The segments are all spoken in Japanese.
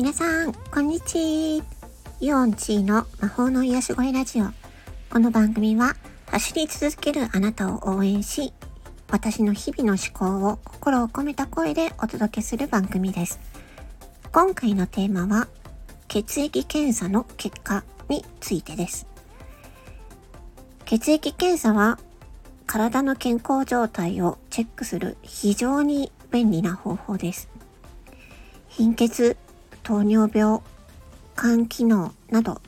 皆さん、こんにちは。イオンチーの魔法の癒し声ラジオ。この番組は走り続けるあなたを応援し、私の日々の思考を心を込めた声でお届けする番組です。今回のテーマは、血液検査の結果についてです。血液検査は体の健康状態をチェックする非常に便利な方法です。貧血、糖尿病、肝機能など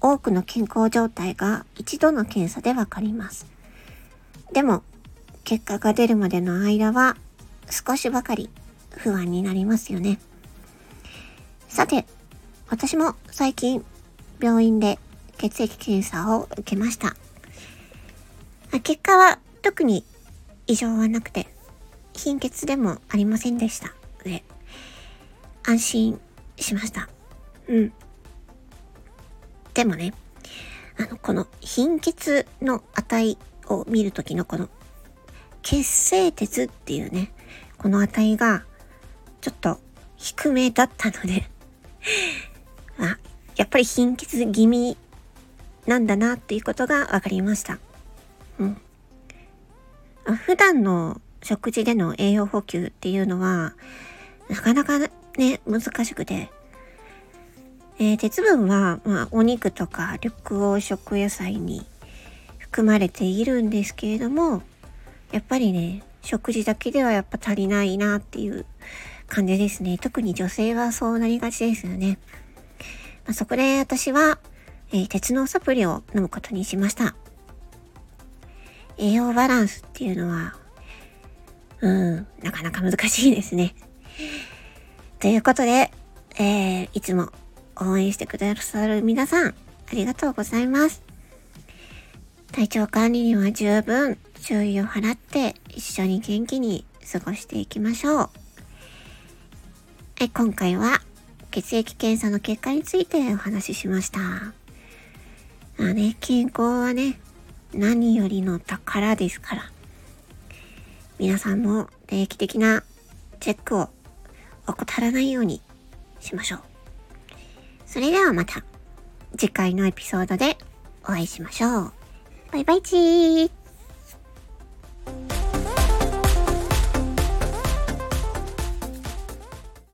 多くの健康状態が一度の検査でわかります。でも結果が出るまでの間は少しばかり不安になりますよね。さて、私も最近病院で血液検査を受けました。結果は特に異常はなくて貧血でもありませんでしたので安心しました。うん。でもね、あの、この貧血の値を見るときのこの血清鉄っていうね、この値がちょっと低めだったので あ、やっぱり貧血気味なんだなっていうことが分かりました。うん。普段の食事での栄養補給っていうのは、なかなかね、難しくて、えー、鉄分は、まあ、お肉とか緑黄色野菜に含まれているんですけれども、やっぱりね、食事だけではやっぱ足りないなっていう感じですね。特に女性はそうなりがちですよね。まあ、そこで私は、えー、鉄のサプリを飲むことにしました。栄養バランスっていうのは、うん、なかなか難しいですね。ということで、えー、いつも応援してくださる皆さん、ありがとうございます。体調管理には十分注意を払って一緒に元気に過ごしていきましょう。はい、今回は血液検査の結果についてお話ししました。まあね、健康はね、何よりの宝ですから。皆さんも定期的なチェックを怠らないようにしましょう。それではまた次回のエピソードでお会いしましょう。バイバイチー